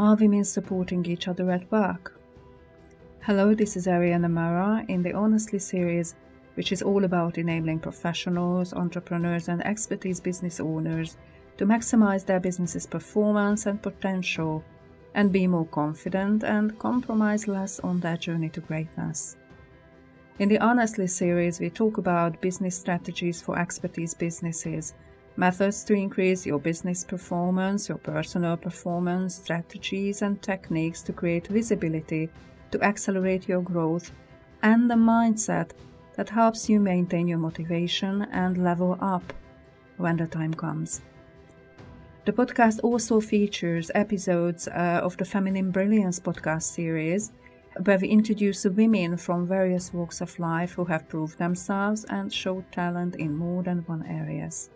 Are women supporting each other at work? Hello, this is Ariana Mara in the Honestly series, which is all about enabling professionals, entrepreneurs, and expertise business owners to maximize their business's performance and potential and be more confident and compromise less on their journey to greatness. In the Honestly series, we talk about business strategies for expertise businesses methods to increase your business performance, your personal performance, strategies and techniques to create visibility, to accelerate your growth, and the mindset that helps you maintain your motivation and level up when the time comes. The podcast also features episodes uh, of the Feminine Brilliance podcast series, where we introduce women from various walks of life who have proved themselves and showed talent in more than one areas.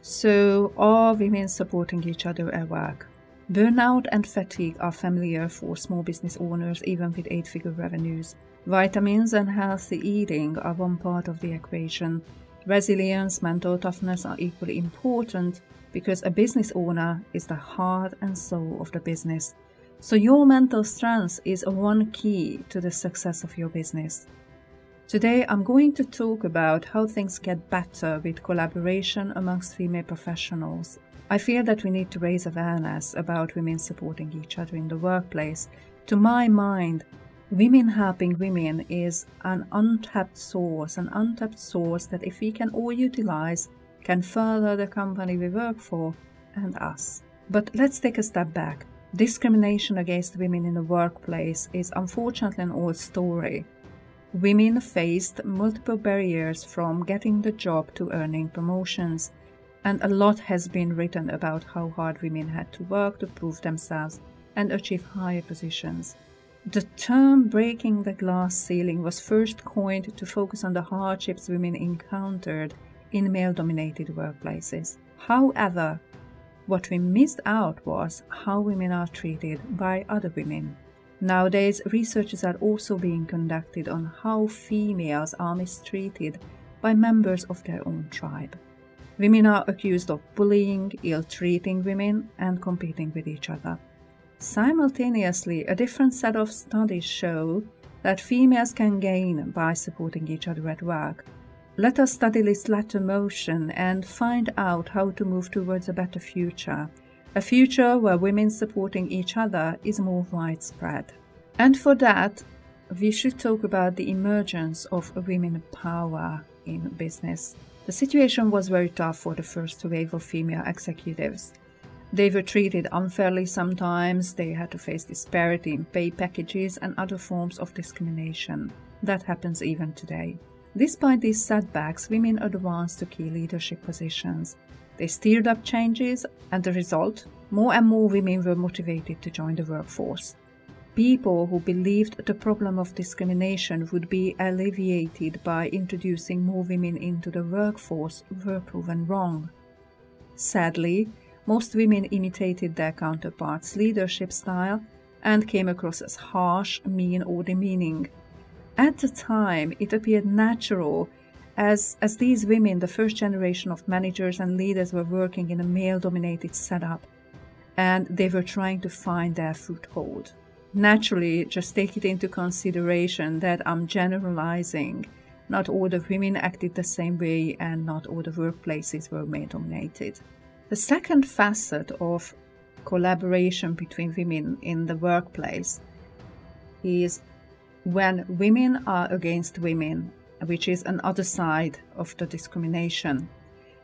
So, are women supporting each other at work? Burnout and fatigue are familiar for small business owners, even with eight figure revenues. Vitamins and healthy eating are one part of the equation. Resilience, mental toughness are equally important because a business owner is the heart and soul of the business. So, your mental strength is one key to the success of your business. Today, I'm going to talk about how things get better with collaboration amongst female professionals. I feel that we need to raise awareness about women supporting each other in the workplace. To my mind, women helping women is an untapped source, an untapped source that if we can all utilize, can further the company we work for and us. But let's take a step back. Discrimination against women in the workplace is unfortunately an old story. Women faced multiple barriers from getting the job to earning promotions, and a lot has been written about how hard women had to work to prove themselves and achieve higher positions. The term breaking the glass ceiling was first coined to focus on the hardships women encountered in male dominated workplaces. However, what we missed out was how women are treated by other women. Nowadays, researches are also being conducted on how females are mistreated by members of their own tribe. Women are accused of bullying, ill treating women, and competing with each other. Simultaneously, a different set of studies show that females can gain by supporting each other at work. Let us study this latter motion and find out how to move towards a better future a future where women supporting each other is more widespread. And for that, we should talk about the emergence of women power in business. The situation was very tough for the first wave of female executives. They were treated unfairly sometimes, they had to face disparity in pay packages and other forms of discrimination. That happens even today. Despite these setbacks, women advanced to key leadership positions. They steered up changes, and the result more and more women were motivated to join the workforce. People who believed the problem of discrimination would be alleviated by introducing more women into the workforce were proven wrong. Sadly, most women imitated their counterparts' leadership style and came across as harsh, mean, or demeaning. At the time, it appeared natural as, as these women, the first generation of managers and leaders, were working in a male dominated setup and they were trying to find their foothold. Naturally, just take it into consideration that I'm generalizing. Not all the women acted the same way, and not all the workplaces were male dominated. The second facet of collaboration between women in the workplace is when women are against women which is another side of the discrimination.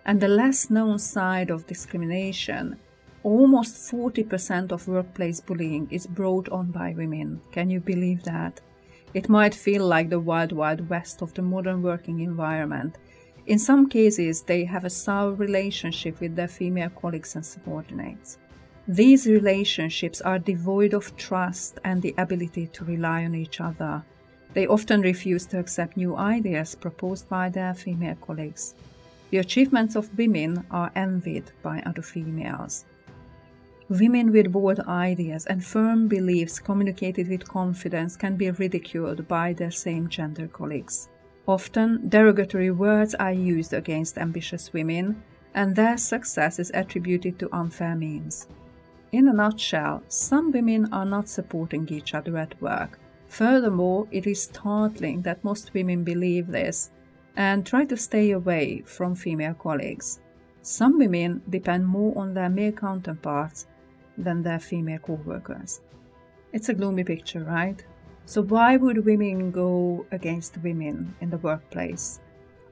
And the less known side of discrimination, almost 40% of workplace bullying is brought on by women. Can you believe that? It might feel like the wild, wild west of the modern working environment. In some cases, they have a sour relationship with their female colleagues and subordinates. These relationships are devoid of trust and the ability to rely on each other. They often refuse to accept new ideas proposed by their female colleagues. The achievements of women are envied by other females. Women with bold ideas and firm beliefs communicated with confidence can be ridiculed by their same gender colleagues. Often, derogatory words are used against ambitious women, and their success is attributed to unfair means. In a nutshell, some women are not supporting each other at work. Furthermore, it is startling that most women believe this and try to stay away from female colleagues. Some women depend more on their male counterparts than their female co workers. It's a gloomy picture, right? So, why would women go against women in the workplace?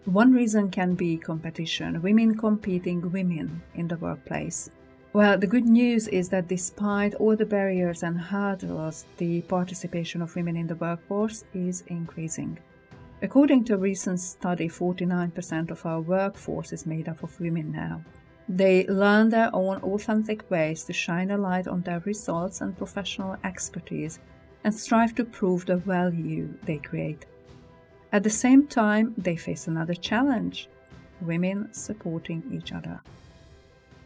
One reason can be competition, women competing women in the workplace. Well, the good news is that despite all the barriers and hurdles, the participation of women in the workforce is increasing. According to a recent study, 49% of our workforce is made up of women now. They learn their own authentic ways to shine a light on their results and professional expertise and strive to prove the value they create. At the same time, they face another challenge women supporting each other.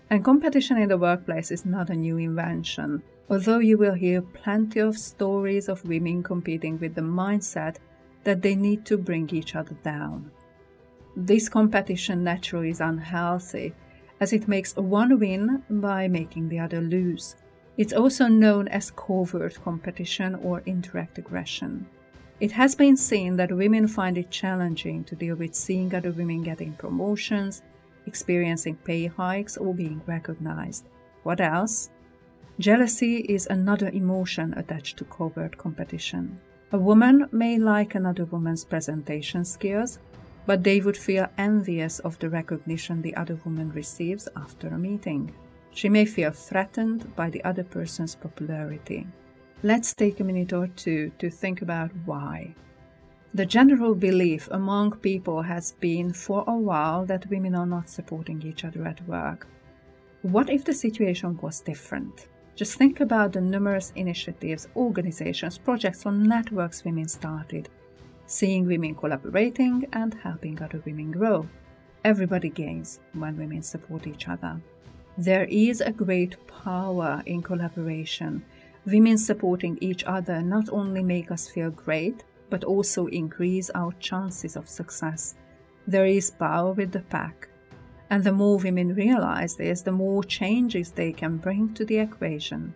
And competition in the workplace is not a new invention, although you will hear plenty of stories of women competing with the mindset that they need to bring each other down. This competition naturally is unhealthy, as it makes one win by making the other lose. It's also known as covert competition or indirect aggression. It has been seen that women find it challenging to deal with seeing other women getting promotions, experiencing pay hikes, or being recognized. What else? Jealousy is another emotion attached to covert competition. A woman may like another woman's presentation skills, but they would feel envious of the recognition the other woman receives after a meeting. She may feel threatened by the other person's popularity. Let's take a minute or two to think about why. The general belief among people has been for a while that women are not supporting each other at work. What if the situation was different? Just think about the numerous initiatives, organizations, projects, or networks women started, seeing women collaborating and helping other women grow. Everybody gains when women support each other. There is a great power in collaboration. Women supporting each other not only make us feel great, but also increase our chances of success. There is power with the pack. And the more women realize this, the more changes they can bring to the equation.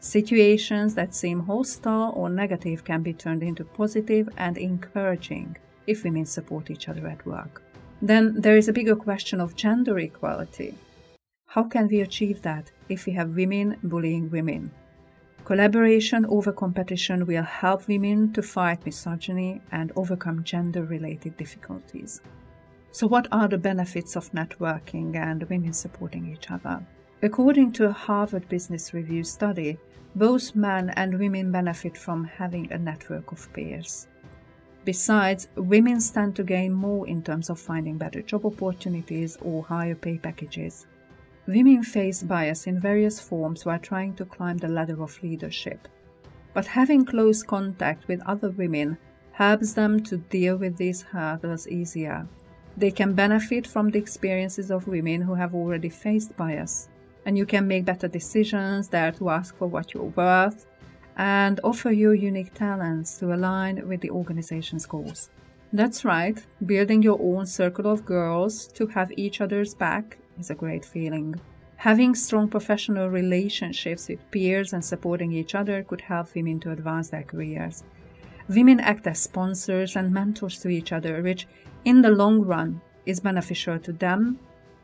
Situations that seem hostile or negative can be turned into positive and encouraging if women support each other at work. Then there is a bigger question of gender equality. How can we achieve that if we have women bullying women? Collaboration over competition will help women to fight misogyny and overcome gender related difficulties. So, what are the benefits of networking and women supporting each other? According to a Harvard Business Review study, both men and women benefit from having a network of peers. Besides, women stand to gain more in terms of finding better job opportunities or higher pay packages. Women face bias in various forms while trying to climb the ladder of leadership. But having close contact with other women helps them to deal with these hurdles easier. They can benefit from the experiences of women who have already faced bias, and you can make better decisions, dare to ask for what you're worth, and offer your unique talents to align with the organization's goals. That's right, building your own circle of girls to have each other's back is a great feeling. Having strong professional relationships with peers and supporting each other could help women to advance their careers. Women act as sponsors and mentors to each other, which in the long run is beneficial to them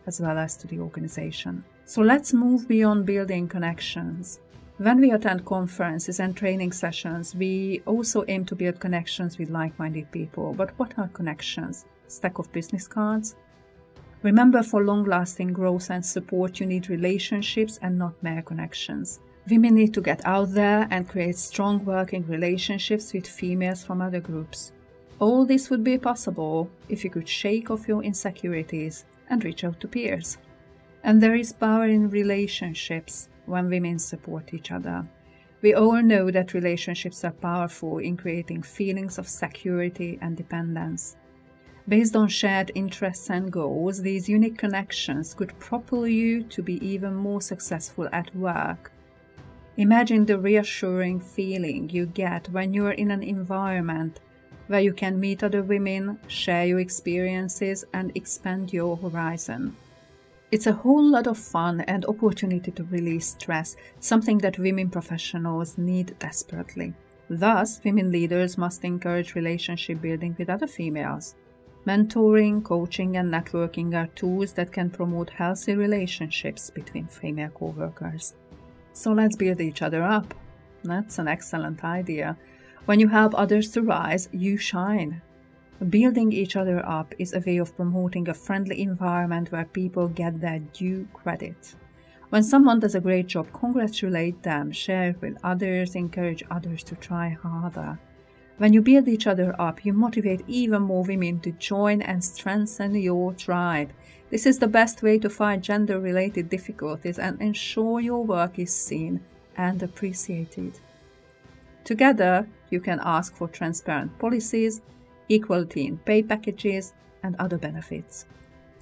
as well as to the organization. So let's move beyond building connections. When we attend conferences and training sessions, we also aim to build connections with like minded people. But what are connections? Stack of business cards? Remember, for long lasting growth and support, you need relationships and not mere connections. Women need to get out there and create strong working relationships with females from other groups. All this would be possible if you could shake off your insecurities and reach out to peers. And there is power in relationships when women support each other. We all know that relationships are powerful in creating feelings of security and dependence. Based on shared interests and goals, these unique connections could propel you to be even more successful at work Imagine the reassuring feeling you get when you are in an environment where you can meet other women, share your experiences, and expand your horizon. It's a whole lot of fun and opportunity to release stress, something that women professionals need desperately. Thus, women leaders must encourage relationship building with other females. Mentoring, coaching, and networking are tools that can promote healthy relationships between female co-workers. So let's build each other up. That's an excellent idea. When you help others to rise, you shine. Building each other up is a way of promoting a friendly environment where people get their due credit. When someone does a great job, congratulate them, share it with others, encourage others to try harder. When you build each other up, you motivate even more women to join and strengthen your tribe. This is the best way to fight gender related difficulties and ensure your work is seen and appreciated. Together, you can ask for transparent policies, equality in pay packages, and other benefits.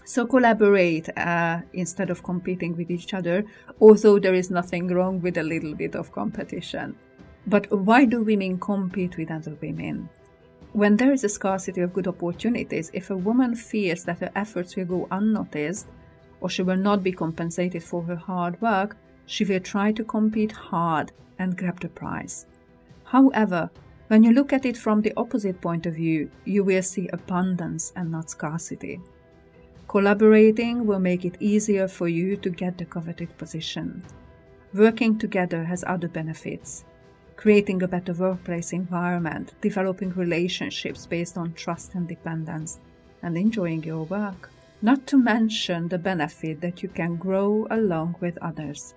So collaborate uh, instead of competing with each other, although there is nothing wrong with a little bit of competition. But why do women compete with other women? When there is a scarcity of good opportunities, if a woman fears that her efforts will go unnoticed or she will not be compensated for her hard work, she will try to compete hard and grab the prize. However, when you look at it from the opposite point of view, you will see abundance and not scarcity. Collaborating will make it easier for you to get the coveted position. Working together has other benefits. Creating a better workplace environment, developing relationships based on trust and dependence, and enjoying your work. Not to mention the benefit that you can grow along with others.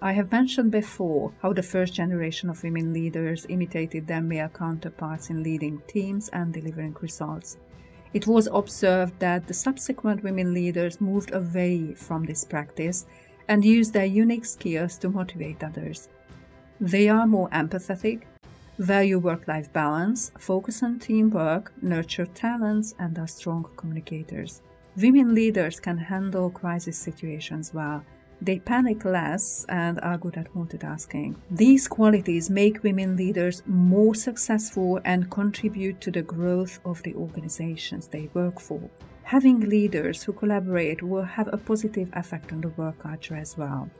I have mentioned before how the first generation of women leaders imitated their male counterparts in leading teams and delivering results. It was observed that the subsequent women leaders moved away from this practice and used their unique skills to motivate others. They are more empathetic, value work life balance, focus on teamwork, nurture talents, and are strong communicators. Women leaders can handle crisis situations well they panic less and are good at multitasking. These qualities make women leaders more successful and contribute to the growth of the organizations they work for. Having leaders who collaborate will have a positive effect on the work culture as well.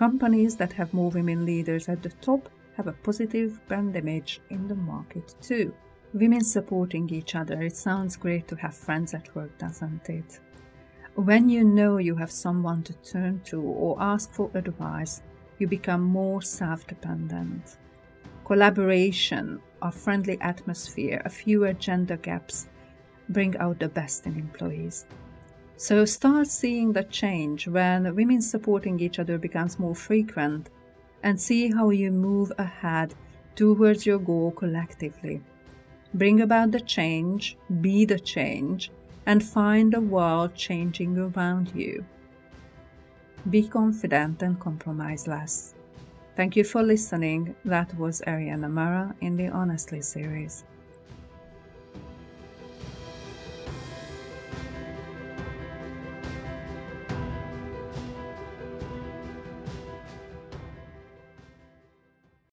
Companies that have more women leaders at the top have a positive brand image in the market too. Women supporting each other, it sounds great to have friends at work, doesn't it? When you know you have someone to turn to or ask for advice, you become more self dependent. Collaboration, a friendly atmosphere, a fewer gender gaps bring out the best in employees. So start seeing the change when women supporting each other becomes more frequent and see how you move ahead towards your goal collectively. Bring about the change, be the change, and find the world changing around you. Be confident and compromise less. Thank you for listening. That was Ariana Mara in the Honestly series.